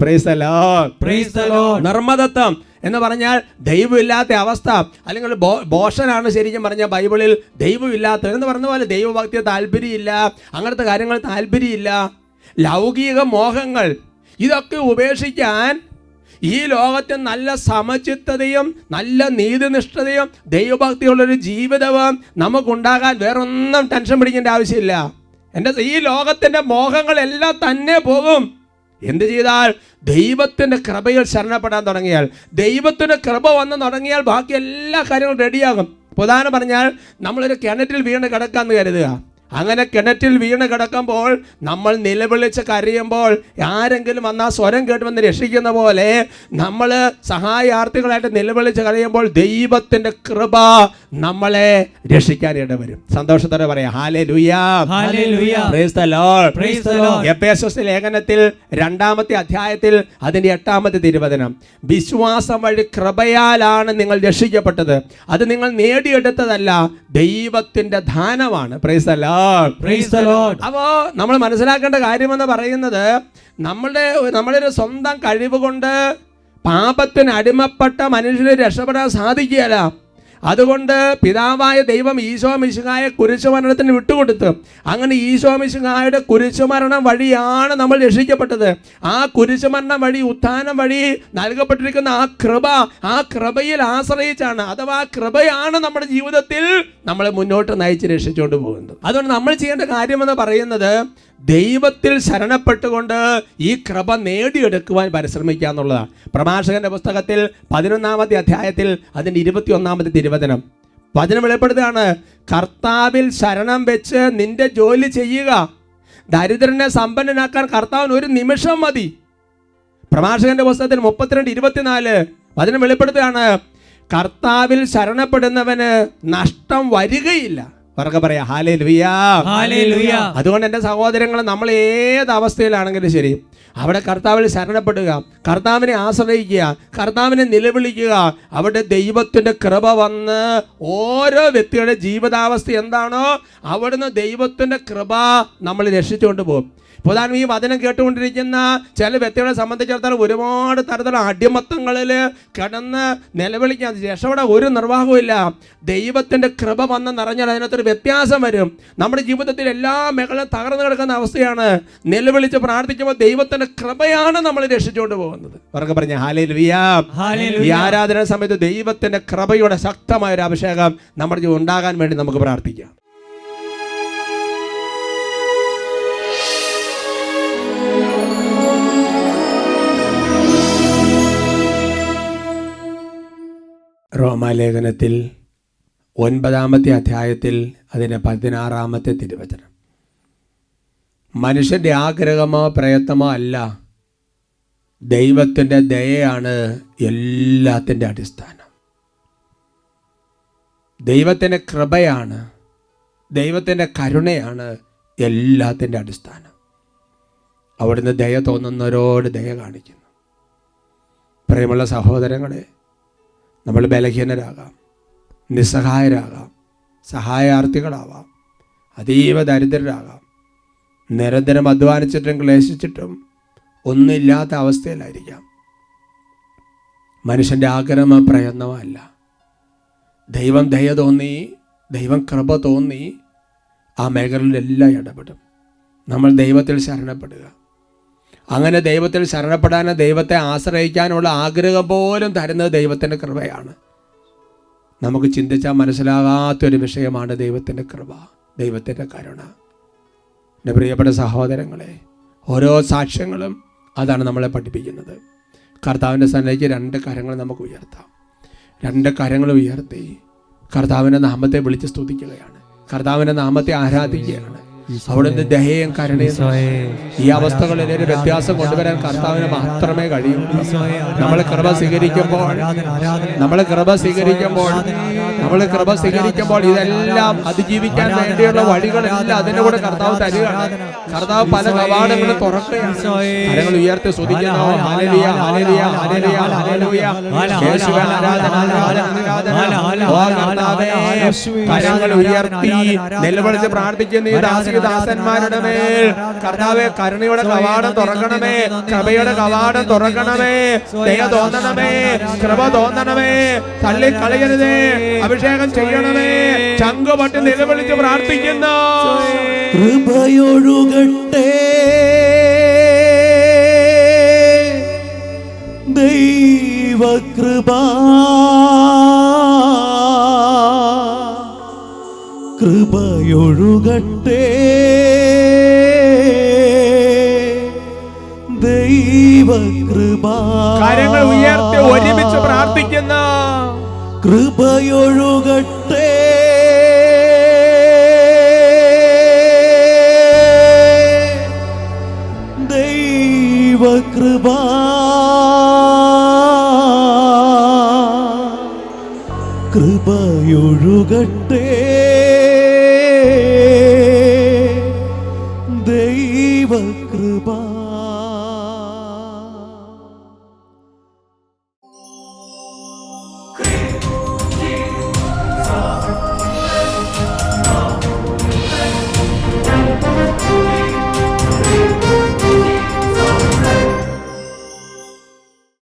Lord. നിർമ്മതത്വം എന്ന് പറഞ്ഞാൽ ദൈവമില്ലാത്ത അവസ്ഥ. അല്ലെങ്കിൽ ബോ- ബോഷനാണ് ശരിക്കും പറഞ്ഞ ബൈബിളിൽ ദൈവമില്ലാത്ത എന്ന് പറഞ്ഞ പോലെ ദൈവഭക്തി താല്പര്യമില്ല. അങ്ങനത്തെ കാര്യങ്ങൾ താല്പര്യമില്ല. ലൗകിക മോഹങ്ങൾ ഇതൊക്കെ ഉപേക്ഷിക്കാൻ ഈ ലോകത്തെ നല്ല സമചിത്തതയും നല്ല നീതിനിഷ്ഠതയും ദൈവഭക്തിയുള്ളൊരു ജീവിതവും നമുക്കുണ്ടാകാൻ വേറൊന്നും ടെൻഷൻ പിടിക്കേണ്ട ആവശ്യമില്ല. എന്റെ ഈ ലോകത്തിന്റെ മോഹങ്ങളെല്ലാം തന്നെ പോകും. എന്ത് ചെയ്താൽ ദൈവത്തിന്റെ കൃപയിൽ ശരണപ്പെടാൻ തുടങ്ങിയാൽ ദൈവത്തിന്റെ കൃപ വന്ന് തുടങ്ങിയാൽ ബാക്കി എല്ലാ കാര്യങ്ങളും റെഡിയാകും പ്രധാനം പറഞ്ഞാൽ നമ്മളൊരു കിണറ്റിൽ വീണ് കിടക്കാമെന്ന് കരുതുക. അങ്ങനെ കിണറ്റിൽ വീണ് കിടക്കുമ്പോൾ നമ്മൾ നിലവിളിച്ച് കരയുമ്പോൾ ആരെങ്കിലും വന്ന് ആ സ്വരം കേട്ട് വന്ന് രക്ഷിക്കുന്ന പോലെ നമ്മൾ സഹായാർത്ഥികളായിട്ട് നിലവിളിച്ച് കരയുമ്പോൾ ദൈവത്തിന്റെ കൃപ നമ്മളെ രക്ഷിക്കാൻ ഇടവരും. സന്തോഷത്തോടെ പറയാം. ഹാലേ ലുയാ Hallelujah. Praise the Lord. Praise the Lord. Ephesus ലേഖനത്തിൽ രണ്ടാമത്തെ അധ്യായത്തിൽ അതിന്റെ എട്ടാമത്തെ തിരുവചനം. വിശ്വാസം വഴി കൃപയാലാണ് നിങ്ങൾ രക്ഷിക്കപ്പെട്ടത്. അത് നിങ്ങൾ നേടിയെടുത്തതല്ല ദൈവത്തിന്റെ ദാനമാണ്. പ്രൈസ് the അപ്പോൾ നമ്മൾ മനസ്സിലാക്കേണ്ട കാര്യം എന്ന് പറയുന്നത് നമ്മളുടെ നമ്മുടെ ഒരു സ്വന്തം കഴിവ് കൊണ്ട് പാപത്തിന് അടിമപ്പെട്ട മനുഷ്യന് രക്ഷപ്പെടാൻ സാധിക്കുകയല്ല. അതുകൊണ്ട് പിതാവായ ദൈവം ഈശോ മിശുഹായെ കുരിശുമരണത്തിന് വിട്ടുകൊടുത്തു. അങ്ങനെ ഈശോ മിശുഹായുടെ കുരിശുമരണം വഴിയാണ് നമ്മൾ രക്ഷിക്കപ്പെട്ടത്. ആ കുരിശുമരണം വഴി ഉത്ഥാനം വഴി നൽകപ്പെട്ടിരിക്കുന്ന ആ കൃപ ആ കൃപയിൽ ആശ്രയിച്ചാണ് അഥവാ കൃപയാണ് നമ്മുടെ ജീവിതത്തിൽ നമ്മളെ മുന്നോട്ട് നയിച്ച് രക്ഷിച്ചുകൊണ്ട് പോകുന്നത്. അതുകൊണ്ട് നമ്മൾ ചെയ്യേണ്ട കാര്യമെന്ന് പറയുന്നത് ദൈവത്തിൽ ശരണപ്പെട്ടുകൊണ്ട് ഈ കൃപ നേടിയെടുക്കുവാൻ പരിശ്രമിക്കുക എന്നുള്ളതാണ്. പ്രഭാഷകന്റെ പുസ്തകത്തിൽ പതിനൊന്നാമത്തെ അധ്യായത്തിൽ അതിന്റെ ഇരുപത്തി ഒന്നാമത്തെ തിരുവചനം. വചനം വെളിപ്പെടുത്തുകയാണ് കർത്താവിൽ ശരണം വെച്ച് നിന്റെ ജോലി ചെയ്യുക. ദരിദ്രനെ സമ്പന്നനാക്കാൻ കർത്താവിന് ഒരു നിമിഷം മതി. പ്രഭാഷകന്റെ പുസ്തകത്തിൽ മുപ്പത്തിരണ്ട് ഇരുപത്തിനാല് വചനം വെളിപ്പെടുത്തുകയാണ് കർത്താവിൽ ശരണപ്പെടുന്നവന് നഷ്ടം വരികയില്ല. പറക പറയാ. ഹാലേ അതുകൊണ്ട് എന്റെ സഹോദരങ്ങൾ നമ്മൾ ഏത് അവസ്ഥയിലാണെങ്കിലും ശരി അവിടെ കർത്താവിൽ ശരണപ്പെടുക കർത്താവിനെ ആശ്രയിക്കുക കർത്താവിനെ നിലവിളിക്കുക അവിടെ ദൈവത്തിന്റെ കൃപ വന്ന് ഓരോ വ്യക്തിയുടെ ജീവിതാവസ്ഥ എന്താണോ അവിടുന്ന് ദൈവത്തിന്റെ കൃപ നമ്മൾ രക്ഷിച്ചുകൊണ്ട് പോകും. പ്രധാനം ഈ വചനം കേട്ടുകൊണ്ടിരിക്കുന്ന ചില വ്യക്തികളെ സംബന്ധിച്ചിടത്തോളം ഒരുപാട് തരത്തിലുള്ള അടിമത്തങ്ങളിൽ കിടന്ന് നിലവിളിക്കാൻ രക്ഷയുടെ ഒരു നിർവാഹവും ദൈവത്തിന്റെ ദൈവത്തിന്റെ കൃപ വന്ന് നിറഞ്ഞാൽ അതിനകത്തൊരു വ്യത്യാസം വരും. നമ്മുടെ ജീവിതത്തിൽ എല്ലാ മേഖലയും തകർന്നു കിടക്കുന്ന അവസ്ഥയാണ്. നിലവിളിച്ച് പ്രാർത്ഥിക്കുമ്പോൾ ദൈവത്തിന്റെ കൃപയാണ് നമ്മൾ രക്ഷിച്ചുകൊണ്ട് പോകുന്നത്. അവർക്ക് പറഞ്ഞ ഹാലയിൽ ഈ ആരാധന സമയത്ത് ദൈവത്തിന്റെ കൃപയുടെ ശക്തമായ ഒരു അഭിഷേകം നമ്മുടെ ജീവിതം ഉണ്ടാകാൻ വേണ്ടി നമുക്ക് പ്രാർത്ഥിക്കാം. റോമാലേഖനത്തിൽ ഒൻപതാമത്തെ അധ്യായത്തിൽ അതിന്റെ പതിനാറാമത്തെ തിരുവചനം. മനുഷ്യന്റെ ആഗ്രഹമോ പ്രയത്നമോ അല്ല. ദൈവത്തിന്റെ ദയയാണ് എല്ലാത്തിന്റെ അടിസ്ഥാനം. ദൈവത്തിന്റെ കൃപയാണ് ദൈവത്തിന്റെ കരുണയാണ് എല്ലാത്തിന്റെ അടിസ്ഥാനം. അവിടുന്ന് ദയ തോന്നുന്നവരോട് ദയ കാണിക്കുന്നു. പ്രിയമുള്ള സഹോദരങ്ങളെ നമ്മൾ ബലഹീനരാകാം നിസ്സഹായരാകാം സഹായാർത്ഥികളാവാം അതീവ ദരിദ്രരാകാം. നിരന്തരം അധ്വാനിച്ചിട്ടും ക്ലേശിച്ചിട്ടും ഒന്നുമില്ലാത്ത അവസ്ഥയിലായിരിക്കാം. മനുഷ്യന്റെ ആഗ്രഹമോ പ്രയത്നമോ അല്ല ദൈവം ദയ തോന്നി ദൈവം കൃപ തോന്നി ആ മേഖലയിലെല്ലാം ഇടപെടും. നമ്മൾ ദൈവത്തിൽ ശരണപ്പെടുക. അങ്ങനെ ദൈവത്തിൽ ശരണപ്പെടാനും ദൈവത്തെ ആശ്രയിക്കാനുള്ള ആഗ്രഹം പോലും തരുന്നത് ദൈവത്തിന്റെ കൃപയാണ്. നമുക്ക് ചിന്തിച്ചാൽ മനസ്സിലാകാത്തൊരു വിഷയമാണ് ദൈവത്തിന്റെ കൃപ ദൈവത്തിന്റെ കരുണ. എന്റെ പ്രിയപ്പെട്ട സഹോദരങ്ങളെ ഓരോ സാക്ഷ്യങ്ങളും അതാണ് നമ്മളെ പഠിപ്പിക്കുന്നത്. കർത്താവിന്റെ സന്നിധിക്ക് രണ്ട് കരങ്ങൾ നമുക്ക് ഉയർത്താം. രണ്ട് കരങ്ങൾ ഉയർത്തി കർത്താവിന്റെ നാമത്തെ വിളിച്ച് സ്തുതിക്കുകയാണ്. കർത്താവിന്റെ നാമത്തെ ആരാധിക്കുകയാണ്. അവിടുന്ന് ദയയും കരുണയും ഈ അവസ്ഥകളിൽ ഒരു വ്യത്യാസം കൊണ്ടുവരാൻ കർത്താവിന് മാത്രമേ കഴിയൂ. നമ്മൾ കൃപ സ്വീകരിക്കുമ്പോൾ നമ്മൾ കൃപ സ്വീകരിക്കുമ്പോൾ നമ്മൾ കൃപ സ്വീകരിക്കുമ്പോൾ ഇതെല്ലാം അതിജീവിക്കാൻ വേണ്ടിയുള്ള വഴികളെല്ലാം അതിന്റെ കൂടെ കർത്താവ് തരികയാണ് കർത്താവ് പല കവാടങ്ങളും തുറക്കുകയാണ് കരങ്ങൾ ഉയർത്തി കരങ്ങൾ ഉയർത്തി നിലവിളിച്ച് പ്രാർത്ഥിക്കുന്ന ഈ ദാസി ദാസന്മാരുടെ മേൽ കർത്താവെ കരുണയുടെ കവാടം തുറക്കണമേ കൃപയുടെ കവാടം തുറക്കണമേ ദയ തോന്നണമേ കൃപ തോന്നണമേ തള്ളിക്കളയരുതേ അഭിഷേകം ചെയ്യണമേ. ചങ്കുപട്ടി നിലവിളിച്ച് പ്രാർത്ഥിക്കുന്നു. കൃപയൊഴുകട്ടെ. ദൈവകൃപ. കൃപയൊഴുകട്ടെ. ദൈവകൃപ. കാര്യങ്ങൾ ഉയർത്തി ഒരുമിച്ച് പ്രാർത്ഥിക്കുന്നു. കൃപയൊഴുകട്ടെ. ദൈവകൃപ. കൃപയൊഴുകട്ടെ.